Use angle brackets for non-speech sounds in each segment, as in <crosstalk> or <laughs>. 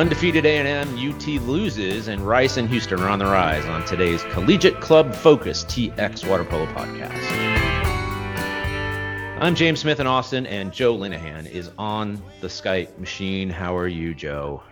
Undefeated A&M, UT loses, and Rice and Houston are on the rise on today's Collegiate Club Focus TX Water Polo podcast. I'm James Smith in Austin, and Joe Linehan is on the Skype machine. How are you, Joe?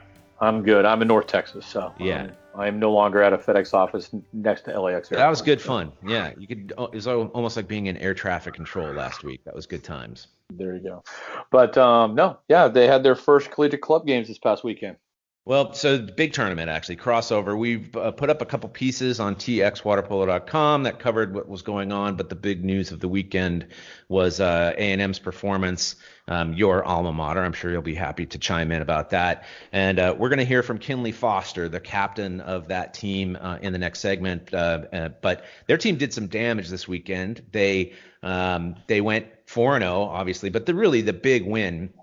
I'm good. I'm in North Texas, so yeah, I'm no longer at a FedEx office next to LAX. Airport. That was good fun. Yeah, you could. It was almost like being in air traffic control last week. That was good times. There you go. But um, no, yeah, they had their first collegiate club games this past weekend. Well, so big tournament actually crossover. We've uh, put up a couple pieces on txwaterpolo.com that covered what was going on, but the big news of the weekend was uh, A&M's performance. Um, your alma mater. I'm sure you'll be happy to chime in about that. And uh, we're going to hear from Kinley Foster, the captain of that team, uh, in the next segment. Uh, uh, but their team did some damage this weekend. They um, they went 4 0, obviously, but the really the big win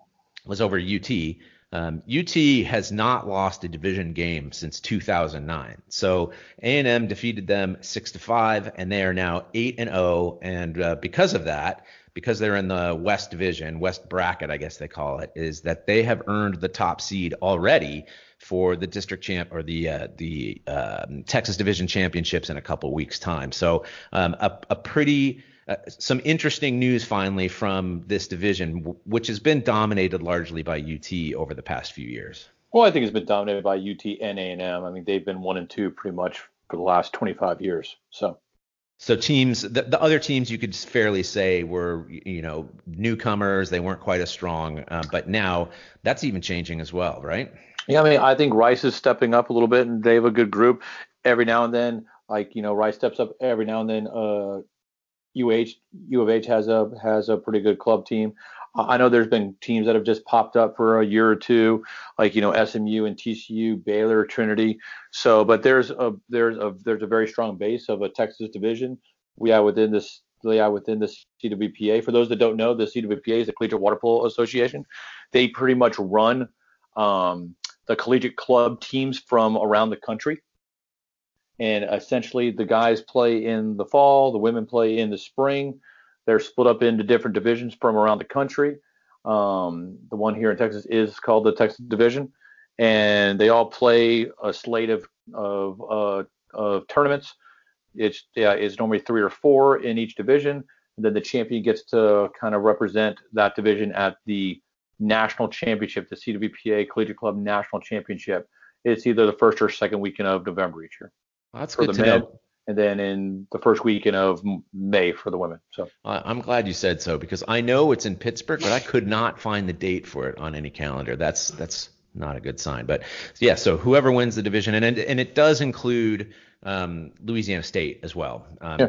was over UT. Um, UT has not lost a division game since 2009. So A&M defeated them six to five, and they are now eight and zero. Oh, and uh, because of that, because they're in the West Division, West bracket, I guess they call it, is that they have earned the top seed already for the district champ or the uh, the um, Texas Division championships in a couple weeks time. So um, a, a pretty uh, some interesting news finally from this division, w- which has been dominated largely by UT over the past few years. Well, I think it's been dominated by UT and A&M. I mean, they've been one and two pretty much for the last 25 years. So. So teams, the, the other teams, you could fairly say were, you know, newcomers. They weren't quite as strong, uh, but now that's even changing as well, right? Yeah, I mean, I think Rice is stepping up a little bit, and they have a good group. Every now and then, like you know, Rice steps up every now and then. Uh, UH U of H has a has a pretty good club team. I know there's been teams that have just popped up for a year or two, like you know SMU and TCU, Baylor, Trinity. So, but there's a there's a there's a very strong base of a Texas division. We are within this we are within the CWPA. For those that don't know, the CWPA is the Collegiate Water Polo Association. They pretty much run um, the collegiate club teams from around the country and essentially the guys play in the fall, the women play in the spring. They're split up into different divisions from around the country. Um, the one here in Texas is called the Texas Division, and they all play a slate of of, uh, of tournaments. It's yeah, it's normally three or four in each division, and then the champion gets to kind of represent that division at the national championship, the CWPA Collegiate Club National Championship. It's either the first or second weekend of November each year. Well, that's good to men, know. And then in the first weekend of May for the women. So I'm glad you said so because I know it's in Pittsburgh, but I could not find the date for it on any calendar. That's that's not a good sign. But yeah, so whoever wins the division, and and, and it does include um, Louisiana State as well. Um, yeah.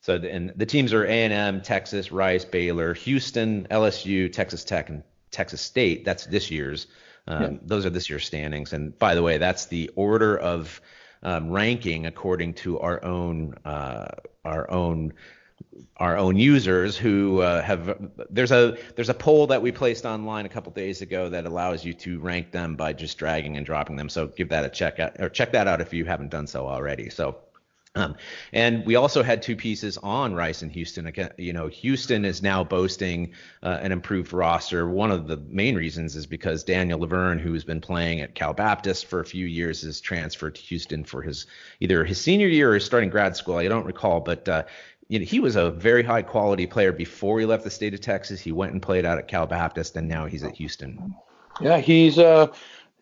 So the, and the teams are A&M, Texas, Rice, Baylor, Houston, LSU, Texas Tech, and Texas State. That's this year's. Um, yeah. Those are this year's standings. And by the way, that's the order of um, ranking according to our own uh, our own our own users who uh, have there's a there's a poll that we placed online a couple days ago that allows you to rank them by just dragging and dropping them. So give that a check out or check that out if you haven't done so already. So um, and we also had two pieces on Rice and Houston. You know, Houston is now boasting uh, an improved roster. One of the main reasons is because Daniel Laverne, who has been playing at Cal Baptist for a few years, is transferred to Houston for his either his senior year or starting grad school. I don't recall, but uh, you know, he was a very high quality player before he left the state of Texas. He went and played out at Cal Baptist, and now he's at Houston. Yeah, he's uh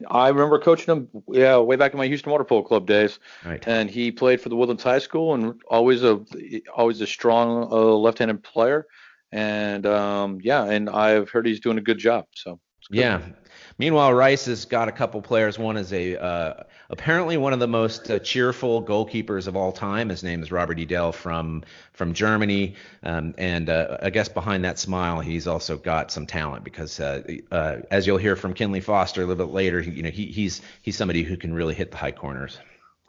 I remember coaching him, yeah, way back in my Houston Water Polo Club days. Right. And he played for the Woodlands High School and always a always a strong uh, left-handed player. And um, yeah, and I've heard he's doing a good job. So yeah, Meanwhile, Rice has got a couple players. One is a uh, apparently one of the most uh, cheerful goalkeepers of all time. His name is Robert Edel from from Germany, um, and uh, I guess behind that smile, he's also got some talent because uh, uh, as you'll hear from Kinley Foster a little bit later, he, you know he, he's he's somebody who can really hit the high corners.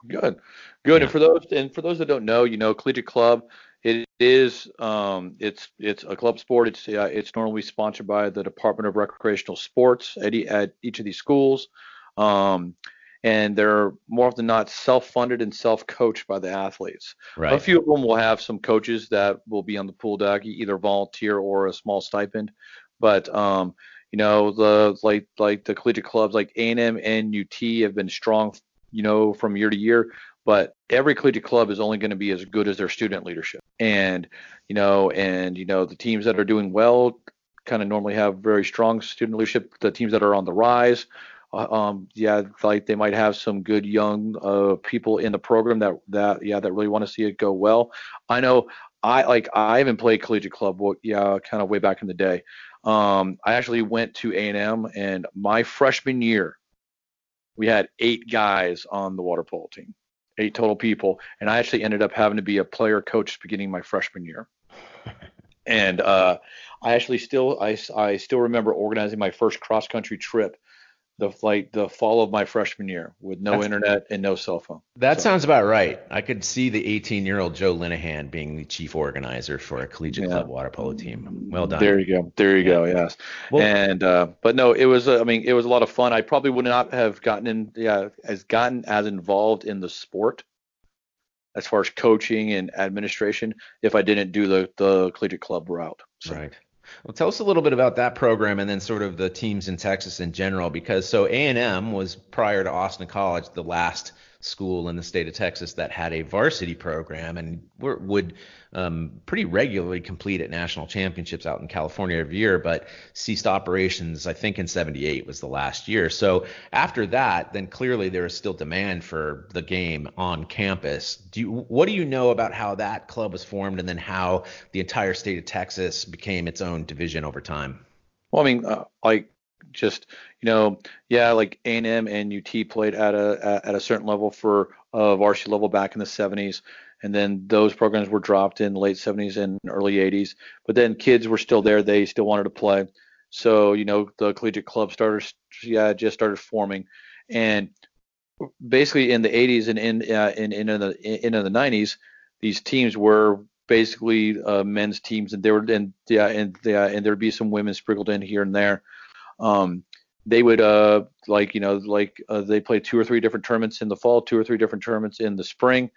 Good, good. Yeah. And for those and for those that don't know, you know, collegiate club it is um, it's it's a club sport. It's uh, it's normally sponsored by the Department of Recreational Sports at, at each of these schools, um, and they're more often than not self-funded and self-coached by the athletes. Right. A few of them will have some coaches that will be on the pool deck, either volunteer or a small stipend, but um, you know the like like the collegiate clubs like A&M and UT have been strong, you know, from year to year. But every collegiate club is only going to be as good as their student leadership, and you know, and you know the teams that are doing well kind of normally have very strong student leadership. The teams that are on the rise, uh, um, yeah, like they might have some good young uh, people in the program that that yeah that really want to see it go well. I know I like I haven't played collegiate club, yeah, kind of way back in the day. Um, I actually went to A&M, and my freshman year, we had eight guys on the water polo team, eight total people, and I actually ended up having to be a player coach beginning my freshman year. <laughs> and uh, I actually still I, I still remember organizing my first cross country trip the flight the fall of my freshman year with no That's, internet and no cell phone. That so. sounds about right. I could see the 18 year old Joe Linehan being the chief organizer for a collegiate yeah. club water polo team. Well done. There you go. There you yeah. go. Yes. Well, and uh, but no, it was uh, I mean it was a lot of fun. I probably would not have gotten in yeah as gotten as involved in the sport as far as coaching and administration if I didn't do the the collegiate club route. So. Right. Well, tell us a little bit about that program and then sort of the teams in Texas in general, because so A&M was prior to Austin College the last school in the state of Texas that had a varsity program and would um, pretty regularly compete at national championships out in California every year, but ceased operations, I think in 78 was the last year. So after that, then clearly there is still demand for the game on campus. Do you, what do you know about how that club was formed and then how the entire state of Texas became its own division over time? Well, I mean, uh, like just you know yeah like A&M and UT played at a at a certain level for uh, varsity level back in the 70s and then those programs were dropped in the late 70s and early 80s but then kids were still there. They still wanted to play. So you know the collegiate club started yeah just started forming. And basically in the 80s and in uh, in in the in the 90s these teams were basically uh, men's teams. And there were and yeah and yeah and there'd be some women sprinkled in here and there um, they would uh, like you know like uh, they play two or three different tournaments in the fall, two or three different tournaments in the spring,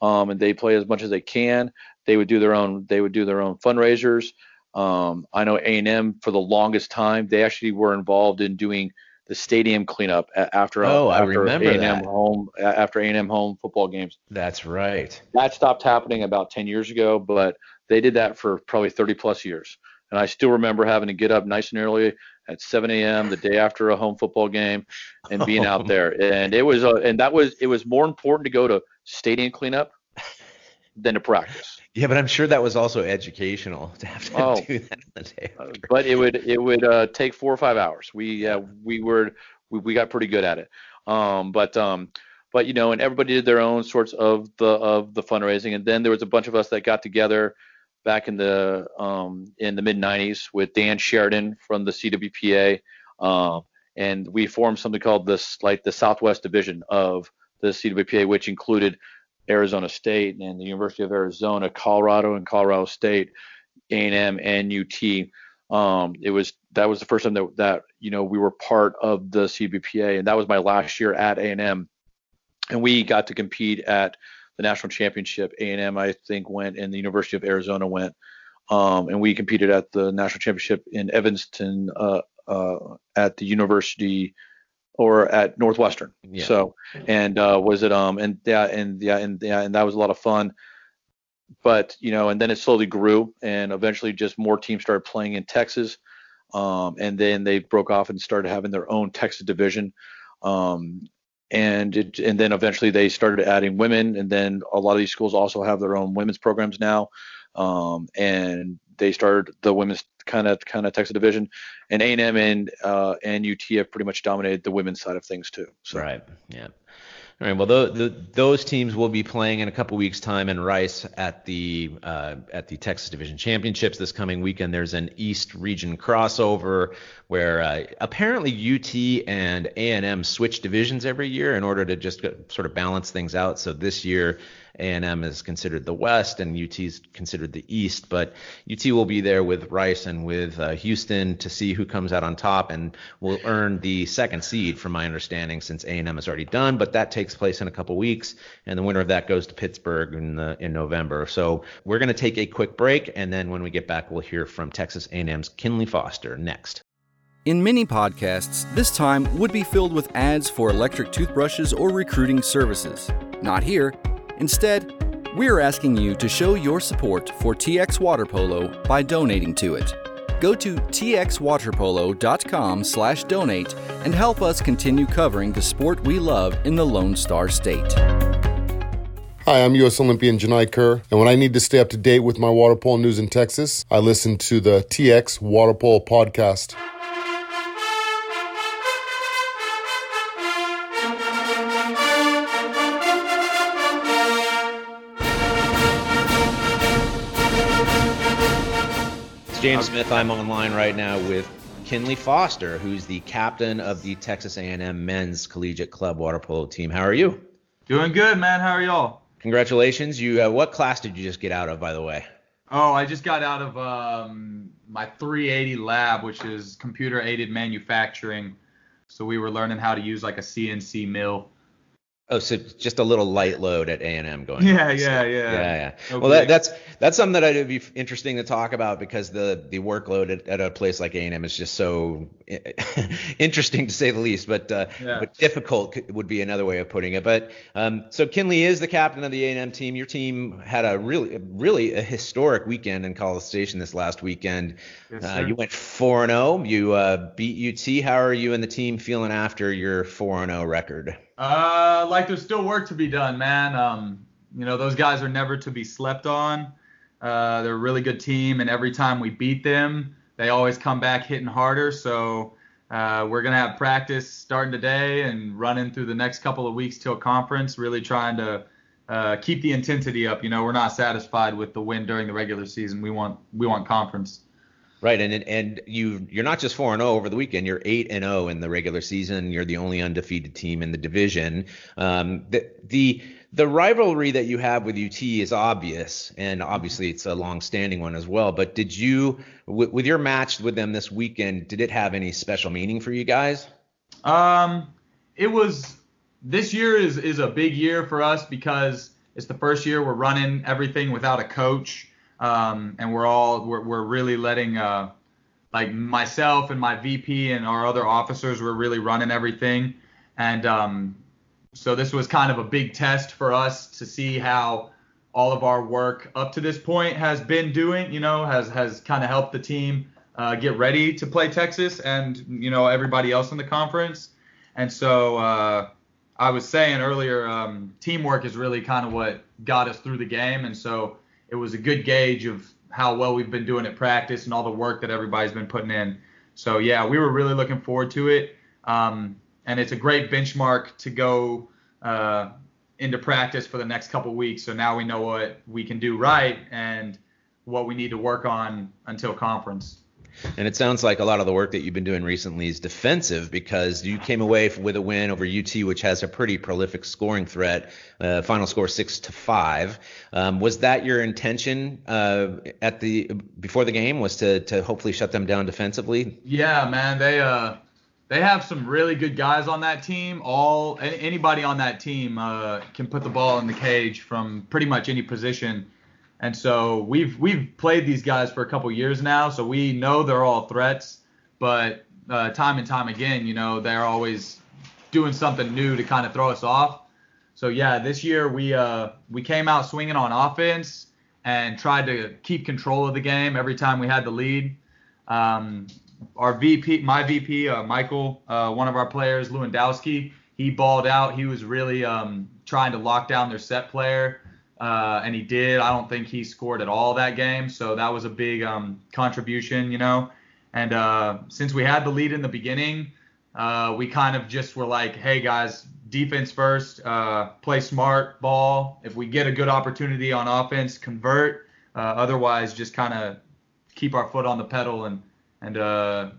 um, and they play as much as they can. They would do their own they would do their own fundraisers. Um, I know A&M for the longest time they actually were involved in doing the stadium cleanup after oh after I remember A&M that. home after A&M home football games. That's right. That stopped happening about 10 years ago, but they did that for probably 30 plus years. And I still remember having to get up nice and early at 7 a.m. the day after a home football game and being <laughs> out there. And it was, uh, and that was, it was more important to go to stadium cleanup <laughs> than to practice. Yeah, but I'm sure that was also educational to have to oh, <laughs> do that the day after. But it would, it would uh, take four or five hours. We, uh, we were, we, we got pretty good at it. Um, but, um, but you know, and everybody did their own sorts of the of the fundraising, and then there was a bunch of us that got together back in the um, in the mid 90s with Dan Sheridan from the CWPA, um, and we formed something called this like the Southwest Division of the CWPA, which included Arizona State and the University of Arizona, Colorado and Colorado State, A&M and UT. Um, it was that was the first time that that you know we were part of the CWPA, and that was my last year at A&M, and we got to compete at the national championship. A&M, I think, went, and the University of Arizona went. Um, and we competed at the national championship in Evanston uh, uh, at the university or at Northwestern. Yeah. So, and uh, was it um and yeah and yeah and yeah and that was a lot of fun. But you know, and then it slowly grew, and eventually just more teams started playing in Texas. Um, and then they broke off and started having their own Texas division. Um, and it, and then eventually they started adding women, and then a lot of these schools also have their own women's programs now, um, and they started the women's kind of kind of Texas division, and A&M and uh, and UT have pretty much dominated the women's side of things too. So. Right. Yeah. All right. Well, the, the, those teams will be playing in a couple weeks' time in Rice at the uh, at the Texas Division Championships this coming weekend. There's an East Region crossover where uh, apparently UT and A&M switch divisions every year in order to just sort of balance things out. So this year a&M is considered the West and UT is considered the East. But UT will be there with Rice and with uh, Houston to see who comes out on top and will earn the second seed, from my understanding, since A&M is already done. But that takes place in a couple weeks, and the winner of that goes to Pittsburgh in the, in November. So we're going to take a quick break, and then when we get back, we'll hear from Texas A&M's Kinley Foster next. In many podcasts, this time would be filled with ads for electric toothbrushes or recruiting services. Not here. Instead, we're asking you to show your support for TX Water Polo by donating to it. Go to txwaterpolo.com/donate and help us continue covering the sport we love in the Lone Star State. Hi, I'm U.S. Olympian Janai Kerr, and when I need to stay up to date with my water polo news in Texas, I listen to the TX Water Polo podcast. James Smith. I'm online right now with Kinley Foster, who's the captain of the Texas A&M Men's Collegiate Club water polo team. How are you? Doing good, man. How are y'all? Congratulations. You uh, what class did you just get out of, by the way? Oh, I just got out of um, my 380 lab, which is computer aided manufacturing. So we were learning how to use like a CNC mill Oh, so just a little light load at A&M going. Yeah, on. yeah, So, yeah. yeah, yeah. No well, that, that's that's something that I'd be interesting to talk about because the the workload at, at a place like A&M is just so <laughs> interesting to say the least, but uh, Yeah. but difficult would be another way of putting it. But um, so Kinley is the captain of the A&M team. Your team had a really really a historic weekend in College Station this last weekend. Yes, uh, you went 4 and 0. You uh, beat UT. How are you and the team feeling after your 4 and 0 record? Uh, like there's still work to be done, man. Um, you know, those guys are never to be slept on. Uh, they're a really good team, and every time we beat them, they always come back hitting harder. So uh, we're gonna have practice starting today and running through the next couple of weeks till conference. Really trying to uh, keep the intensity up. You know, we're not satisfied with the win during the regular season. We want we want conference. Right, and and you you're not just four and zero over the weekend. You're eight and zero in the regular season. You're the only undefeated team in the division. Um, the the the rivalry that you have with UT is obvious, and obviously it's a long-standing one as well. But did you, with, with your match with them this weekend, did it have any special meaning for you guys? Um, it was this year is is a big year for us because it's the first year we're running everything without a coach, um, and we're all we're, we're really letting uh, like myself and my VP and our other officers were really running everything, and um, so this was kind of a big test for us to see how all of our work up to this point has been doing. You know, has has kind of helped the team uh, get ready to play Texas and you know everybody else in the conference. And so uh, I was saying earlier, um, teamwork is really kind of what got us through the game. And so it was a good gauge of how well we've been doing at practice and all the work that everybody's been putting in. So yeah, we were really looking forward to it. Um, and it's a great benchmark to go uh, into practice for the next couple weeks. So now we know what we can do right and what we need to work on until conference. And it sounds like a lot of the work that you've been doing recently is defensive because you came away with a win over UT, which has a pretty prolific scoring threat. Uh, final score six to five. Um, was that your intention uh, at the before the game? Was to to hopefully shut them down defensively? Yeah, man, they uh they have some really good guys on that team. All anybody on that team uh, can put the ball in the cage from pretty much any position. And so we've we've played these guys for a couple years now, so we know they're all threats. But uh, time and time again, you know, they're always doing something new to kind of throw us off. So yeah, this year we uh, we came out swinging on offense and tried to keep control of the game every time we had the lead. Um, our VP, my VP, uh, Michael, uh, one of our players, Lewandowski, he balled out. He was really um, trying to lock down their set player, uh, and he did. I don't think he scored at all that game, so that was a big um, contribution, you know. And uh, since we had the lead in the beginning, uh, we kind of just were like, hey guys, defense first, uh, play smart ball. If we get a good opportunity on offense, convert. Uh, otherwise, just kind of keep our foot on the pedal and and uh,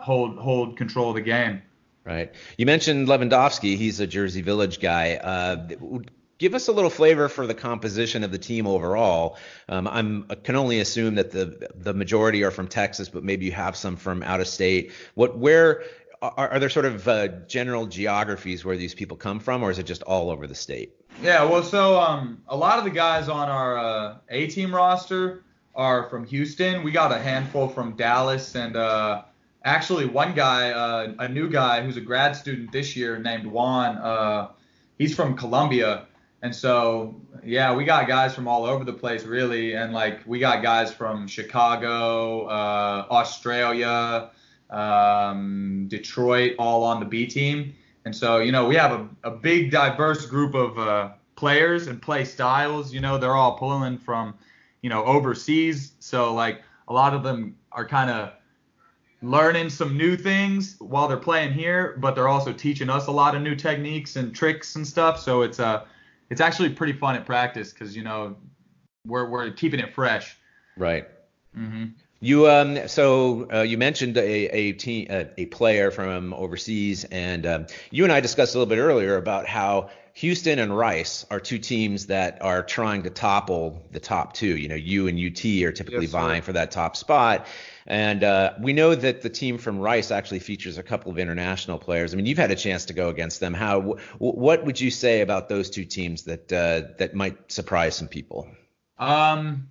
hold hold control of the game. Right. You mentioned Lewandowski. He's a Jersey Village guy. Uh, give us a little flavor for the composition of the team overall. Um, I'm I can only assume that the the majority are from Texas, but maybe you have some from out of state. What where are, are there sort of uh, general geographies where these people come from, or is it just all over the state? Yeah, well, so um, a lot of the guys on our uh, A team roster are from Houston. We got a handful from Dallas and uh, actually, one guy, uh, a new guy who's a grad student this year named Juan, uh, he's from Colombia. And so, yeah, we got guys from all over the place, really. And like, we got guys from Chicago, uh, Australia, um, Detroit, all on the B team. And so, you know, we have a, a big, diverse group of uh, players and play styles. You know, they're all pulling from, you know, overseas. So, like, a lot of them are kind of learning some new things while they're playing here, but they're also teaching us a lot of new techniques and tricks and stuff. So it's uh, it's actually pretty fun at practice because you know we're we're keeping it fresh. Right. Mm-hmm. You um so uh, you mentioned a a team a, a player from overseas and um, you and I discussed a little bit earlier about how Houston and Rice are two teams that are trying to topple the top two. You know, you and UT are typically yes, vying for that top spot. And uh, we know that the team from Rice actually features a couple of international players. I mean, you've had a chance to go against them. How? W- what would you say about those two teams that uh, that might surprise some people? Um,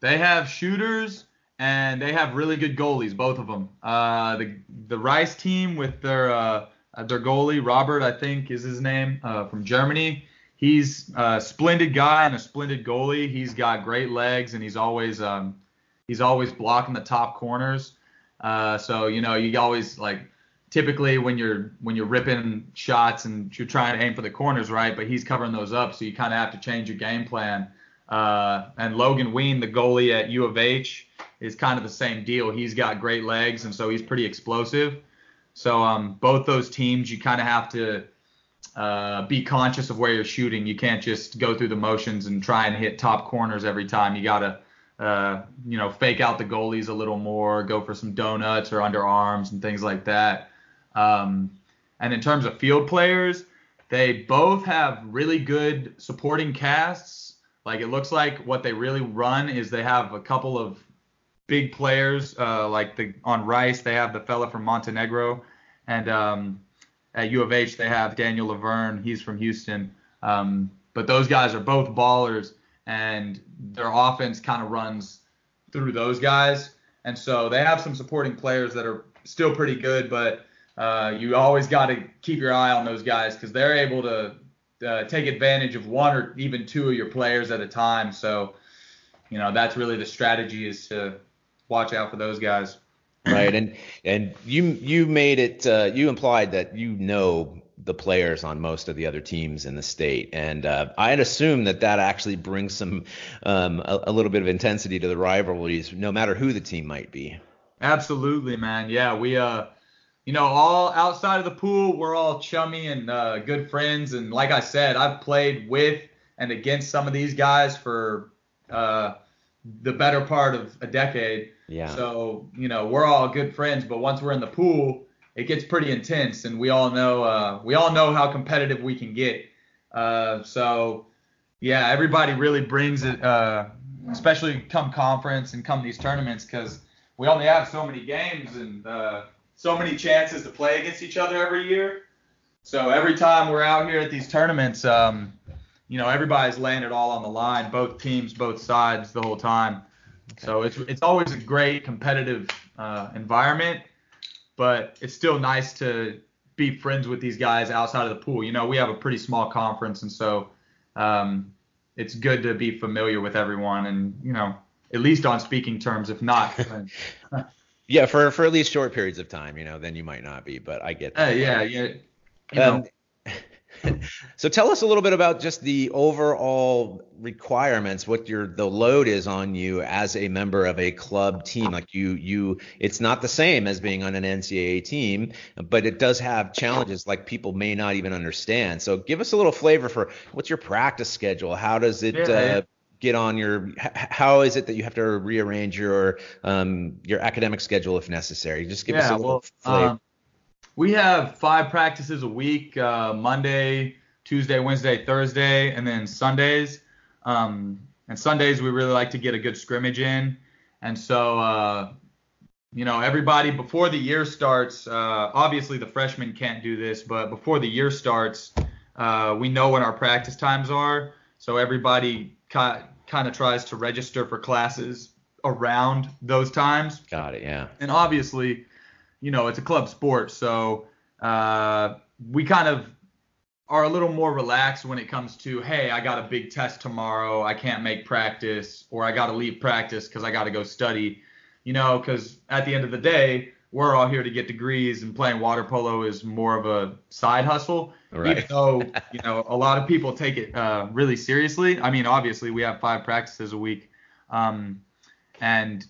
they have shooters and they have really good goalies, both of them. Uh, the the Rice team with their uh, their goalie Robert, I think is his name, uh, from Germany. He's a splendid guy and a splendid goalie. He's got great legs and he's always um, he's always blocking the top corners. Uh, so you know you always like typically when you're when you're ripping shots and you're trying to aim for the corners, right? But he's covering those up, so you kind of have to change your game plan. Uh, and Logan Ween, the goalie at U of H, is kind of the same deal. He's got great legs, and so he's pretty explosive. So um, both those teams, you kind of have to uh, be conscious of where you're shooting. You can't just go through the motions and try and hit top corners every time. You gotta, uh, you know, fake out the goalies a little more, go for some donuts or underarms and things like that. Um, and in terms of field players, they both have really good supporting casts. Like it looks like what they really run is they have a couple of big players uh, like the on Rice they have the fella from Montenegro, and um, at U of H they have Daniel Laverne. He's from Houston. Um, but those guys are both ballers, and their offense kind of runs through those guys. And so they have some supporting players that are still pretty good, but uh, you always got to keep your eye on those guys because they're able to uh, take advantage of one or even two of your players at a time. So, you know, that's really the strategy is to watch out for those guys. Right, and and you you made it uh, you implied that you know the players on most of the other teams in the state, and uh, I'd assume that that actually brings some um, a, a, little bit of intensity to the rivalries, no matter who the team might be. Absolutely, man. Yeah, we uh, you know, all outside of the pool, we're all chummy and uh, good friends, and like I said, I've played with and against some of these guys for uh, the better part of a decade. Yeah. So, you know, we're all good friends, but once we're in the pool, it gets pretty intense and we all know uh, we all know how competitive we can get. Uh, so yeah, everybody really brings it uh, especially come conference and come these tournaments cuz we only have so many games and uh, so many chances to play against each other every year. So every time we're out here at these tournaments, um, you know, everybody's laying it all on the line, both teams, both sides, the whole time. Okay. So it's it's always a great competitive uh, environment, but it's still nice to be friends with these guys outside of the pool. You know, we have a pretty small conference, and so um, it's good to be familiar with everyone, and you know, at least on speaking terms, if not. <laughs> yeah, for for at least short periods of time, you know, then you might not be, but I get that. Uh, yeah, yeah. You um, know, <laughs> so tell us a little bit about just the overall requirements, what your the load is on you as a member of a club team. Like you you it's not the same as being on an NCAA team, but it does have challenges like people may not even understand. So give us a little flavor for what's your practice schedule? How does it yeah, uh, get on your how is it that you have to rearrange your um, your academic schedule if necessary? Just give yeah, us a little well, flavor. Um, we have five practices a week uh, Monday, Tuesday, Wednesday, Thursday, and then Sundays. Um, and Sundays, we really like to get a good scrimmage in. And so, uh, you know, everybody before the year starts, uh, obviously the freshmen can't do this, but before the year starts, uh, we know when our practice times are. So everybody kind of tries to register for classes around those times. Got it, yeah. And obviously, you know, it's a club sport, so uh, we kind of are a little more relaxed when it comes to, hey, I got a big test tomorrow, I can't make practice, or I got to leave practice because I got to go study, you know, because at the end of the day, we're all here to get degrees, and playing water polo is more of a side hustle. Right. Even though, you know, a lot of people take it uh, really seriously. I mean, obviously, we have five practices a week. Um, and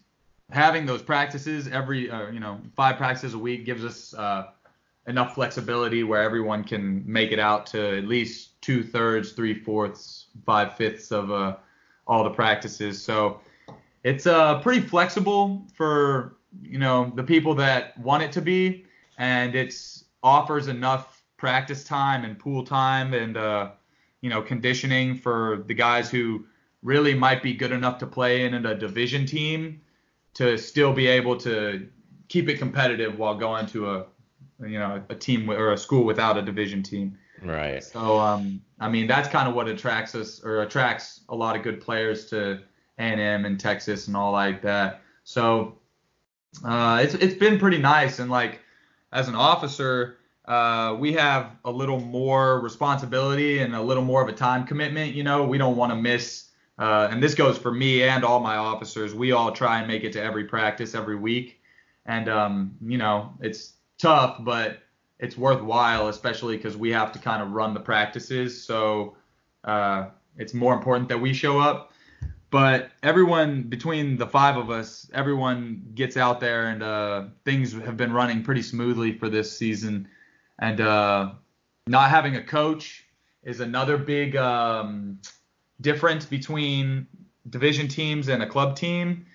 having those practices every, uh, you know, five practices a week gives us uh, enough flexibility where everyone can make it out to at least two thirds, three fourths, five fifths of uh, all the practices. So it's uh, pretty flexible for you know the people that want it to be, and it's offers enough practice time and pool time and uh, you know conditioning for the guys who really might be good enough to play in a division team to still be able to keep it competitive while going to a you know a team or a school without a division team. Right. So um, I mean that's kind of what attracts us or attracts a lot of good players to A&M and Texas and all like that. So uh, it's it's been pretty nice and like as an officer. Uh, we have a little more responsibility and a little more of a time commitment. You know, we don't want to miss, uh, and this goes for me and all my officers. We all try and make it to every practice every week, and um, you know, it's tough, but it's worthwhile, especially because we have to kind of run the practices. So uh, it's more important that we show up. But everyone between the five of us, everyone gets out there, and uh, things have been running pretty smoothly for this season. And uh, not having a coach is another big um, difference between division teams and a club team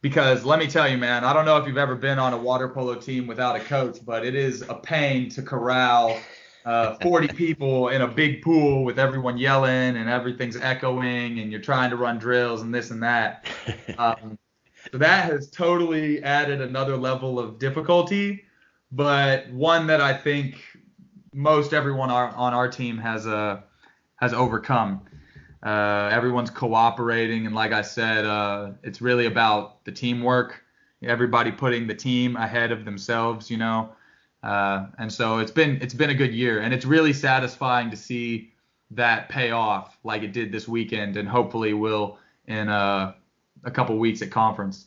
because let me tell you, man, I don't know if you've ever been on a water polo team without a coach, but it is a pain to corral uh, <laughs> 40 people in a big pool with everyone yelling and everything's echoing and you're trying to run drills and this and that. <laughs> Um, so that has totally added another level of difficulty, but one that I think most everyone on our team has uh, has overcome. Uh, everyone's cooperating, and like I said, uh, it's really about the teamwork. Everybody putting the team ahead of themselves, you know. Uh, and so it's been it's been a good year, and it's really satisfying to see that pay off like it did this weekend, and hopefully will in uh, a couple weeks at conference.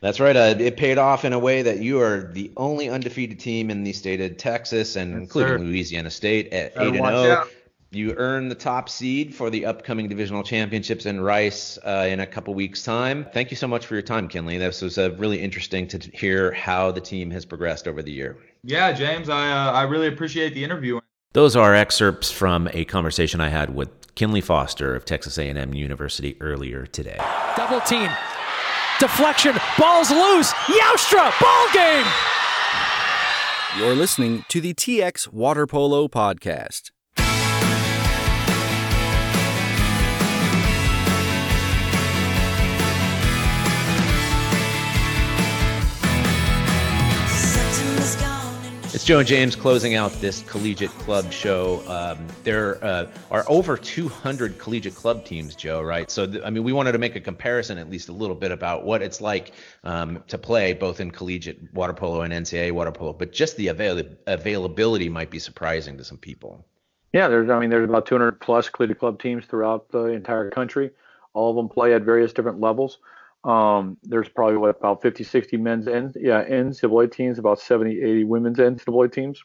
That's right. Uh, it paid off in a way that you are the only undefeated team in the state of Texas and yes, including sir. Louisiana State at eight and zero. You earn the top seed for the upcoming divisional championships in Rice uh, in a couple weeks' time. Thank you so much for your time, Kinley. This was uh, really interesting to hear how the team has progressed over the year. Yeah, James, I uh, I really appreciate the interview. Those are excerpts from a conversation I had with Kinley Foster of Texas A&M University earlier today. Double team, deflection, balls loose, Youstra, ball game. You're listening to the TX Water Polo Podcast. It's Joe and James closing out this collegiate club show. Um, there uh, are over 200 collegiate club teams, Joe, right? So, th- I mean, we wanted to make a comparison at least a little bit about what it's like um, to play both in collegiate water polo and NCAA water polo, but just the avail- availability might be surprising to some people. Yeah, there's, I mean, there's about 200 plus collegiate club teams throughout the entire country. All of them play at various different levels. Um, there's probably what about 50, 60 men's and yeah NCAA teams, about 70, 80 women's NCAA teams.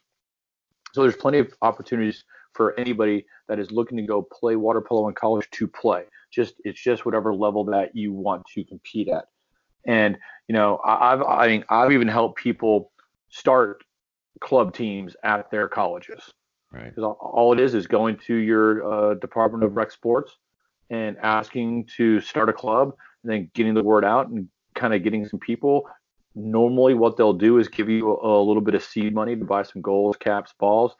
So there's plenty of opportunities for anybody that is looking to go play water polo in college to play. Just it's just whatever level that you want to compete at. And you know, I've I mean I've even helped people start club teams at their colleges. Right. Because all, all it is is going to your uh, Department of Rec Sports and asking to start a club and then getting the word out and kind of getting some people. Normally, what they'll do is give you a, a little bit of seed money to buy some goals, caps, balls.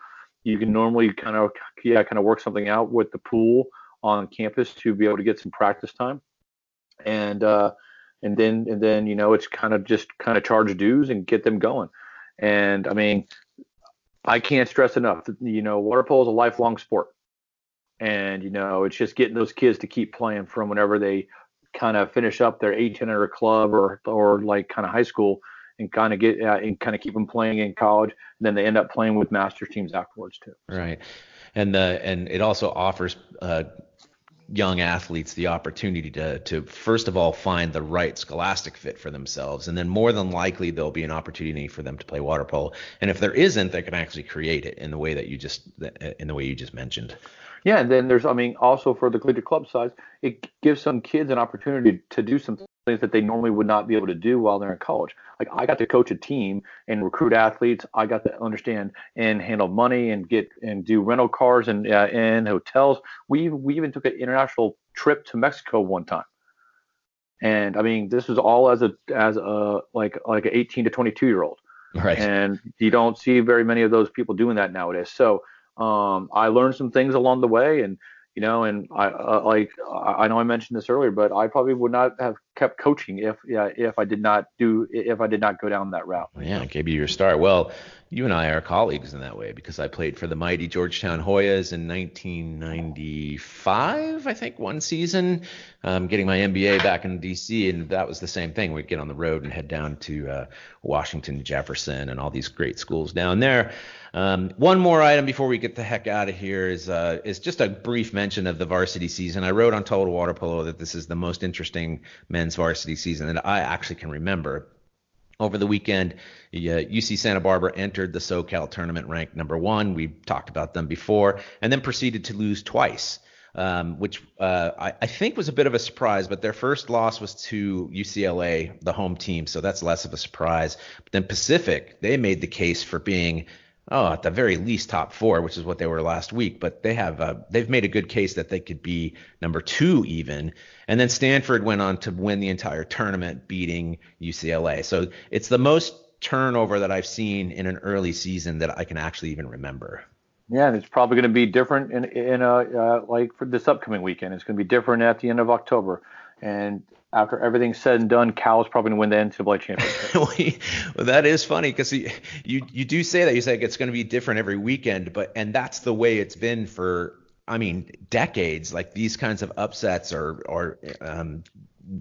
You can normally kind of yeah kind of work something out with the pool on campus to be able to get some practice time, and uh, and then and then you know it's kind of just kind of charge dues and get them going. And I mean, I can't stress enough you know water polo is a lifelong sport, and you know it's just getting those kids to keep playing from whenever they kind of finish up their 1800 club or or like kind of high school and kind of get uh, and kind of keep them playing in college. And then they end up playing with master teams afterwards too. Right, and the and it also offers uh, young athletes the opportunity to to first of all find the right scholastic fit for themselves and then more than likely there'll be an opportunity for them to play water polo. And if there isn't they can actually create it in the way that you just uh, in the way you just mentioned. Yeah and then there's i mean also for the collegiate club size it gives some kids an opportunity to do some things that they normally would not be able to do while they're in college like I got to coach a team and recruit athletes. I got to understand and handle money and get and do rental cars and uh, and hotels. We we even took an international trip to Mexico one time. And I mean, this was all as a as a like like an 18 to 22 year old. Right. And you don't see very many of those people doing that nowadays. So um, I learned some things along the way, and you know, and I uh, like I know I mentioned this earlier, but I probably would not have kept coaching if yeah, if I did not do if I did not go down that route. Yeah, it gave you your start. Well, you and I are colleagues in that way because I played for the mighty Georgetown Hoyas in 1995, I think, one season, um, getting my MBA back in DC, and that was the same thing. We'd get on the road and head down to uh, Washington, Jefferson, and all these great schools down there. Um, one more item before we get the heck out of here is uh, is just a brief mention of the varsity season. I wrote on Total Water Polo that this is the most interesting men's varsity season that I actually can remember. Over the weekend, UC Santa Barbara entered the SoCal tournament ranked number one. We talked about them before, and then proceeded to lose twice. Um, which uh, I, I, think was a bit of a surprise. But their first loss was to UCLA, the home team, so that's less of a surprise. But then Pacific, they made the case for being oh, at the very least top four, which is what they were last week. But they have uh, they've made a good case that they could be number two even. And then Stanford went on to win the entire tournament, beating UCLA. So it's the most turnover that I've seen in an early season that I can actually even remember. Yeah, and it's probably going to be different in in a uh, like for this upcoming weekend. It's going to be different at the end of October. And after everything's said and done, Cal's probably going to win the NCAA championship. <laughs> well, that is funny because you, you you do say that you say it's going to be different every weekend, but and that's the way it's been for I mean decades. Like these kinds of upsets or or um,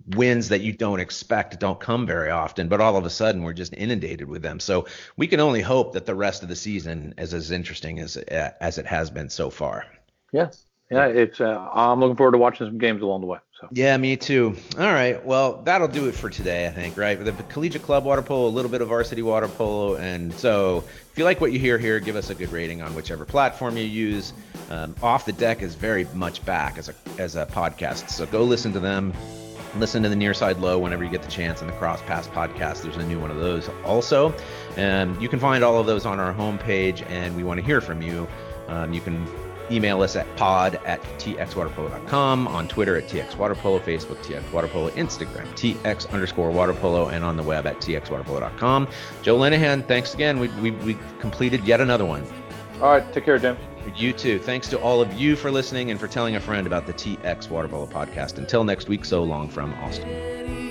wins that you don't expect don't come very often, but all of a sudden we're just inundated with them. So we can only hope that the rest of the season is as interesting as as it has been so far. Yeah, yeah, it's. Uh, I'm looking forward to watching some games along the way. So. Yeah, me too. All right, well, that'll do it for today, I think. Right, the collegiate club water polo, a little bit of varsity water polo, and so if you like what you hear here, give us a good rating on whichever platform you use. Um, Off the deck is very much back as a as a podcast, so go listen to them. Listen to the near side low whenever you get the chance, and the cross pass podcast. There's a new one of those also, and you can find all of those on our homepage. And we want to hear from you. Um, you can Email us at pod at txwaterpolo.com, on Twitter at txwaterpolo, Facebook txwaterpolo, Instagram tx underscore waterpolo, and on the web at txwaterpolo.com. Joe Linehan, thanks again. We, we, we completed yet another one. All right, take care, Jim. You too. Thanks to all of you for listening and for telling a friend about the TX Water Polo podcast. Until next week, so long from Austin.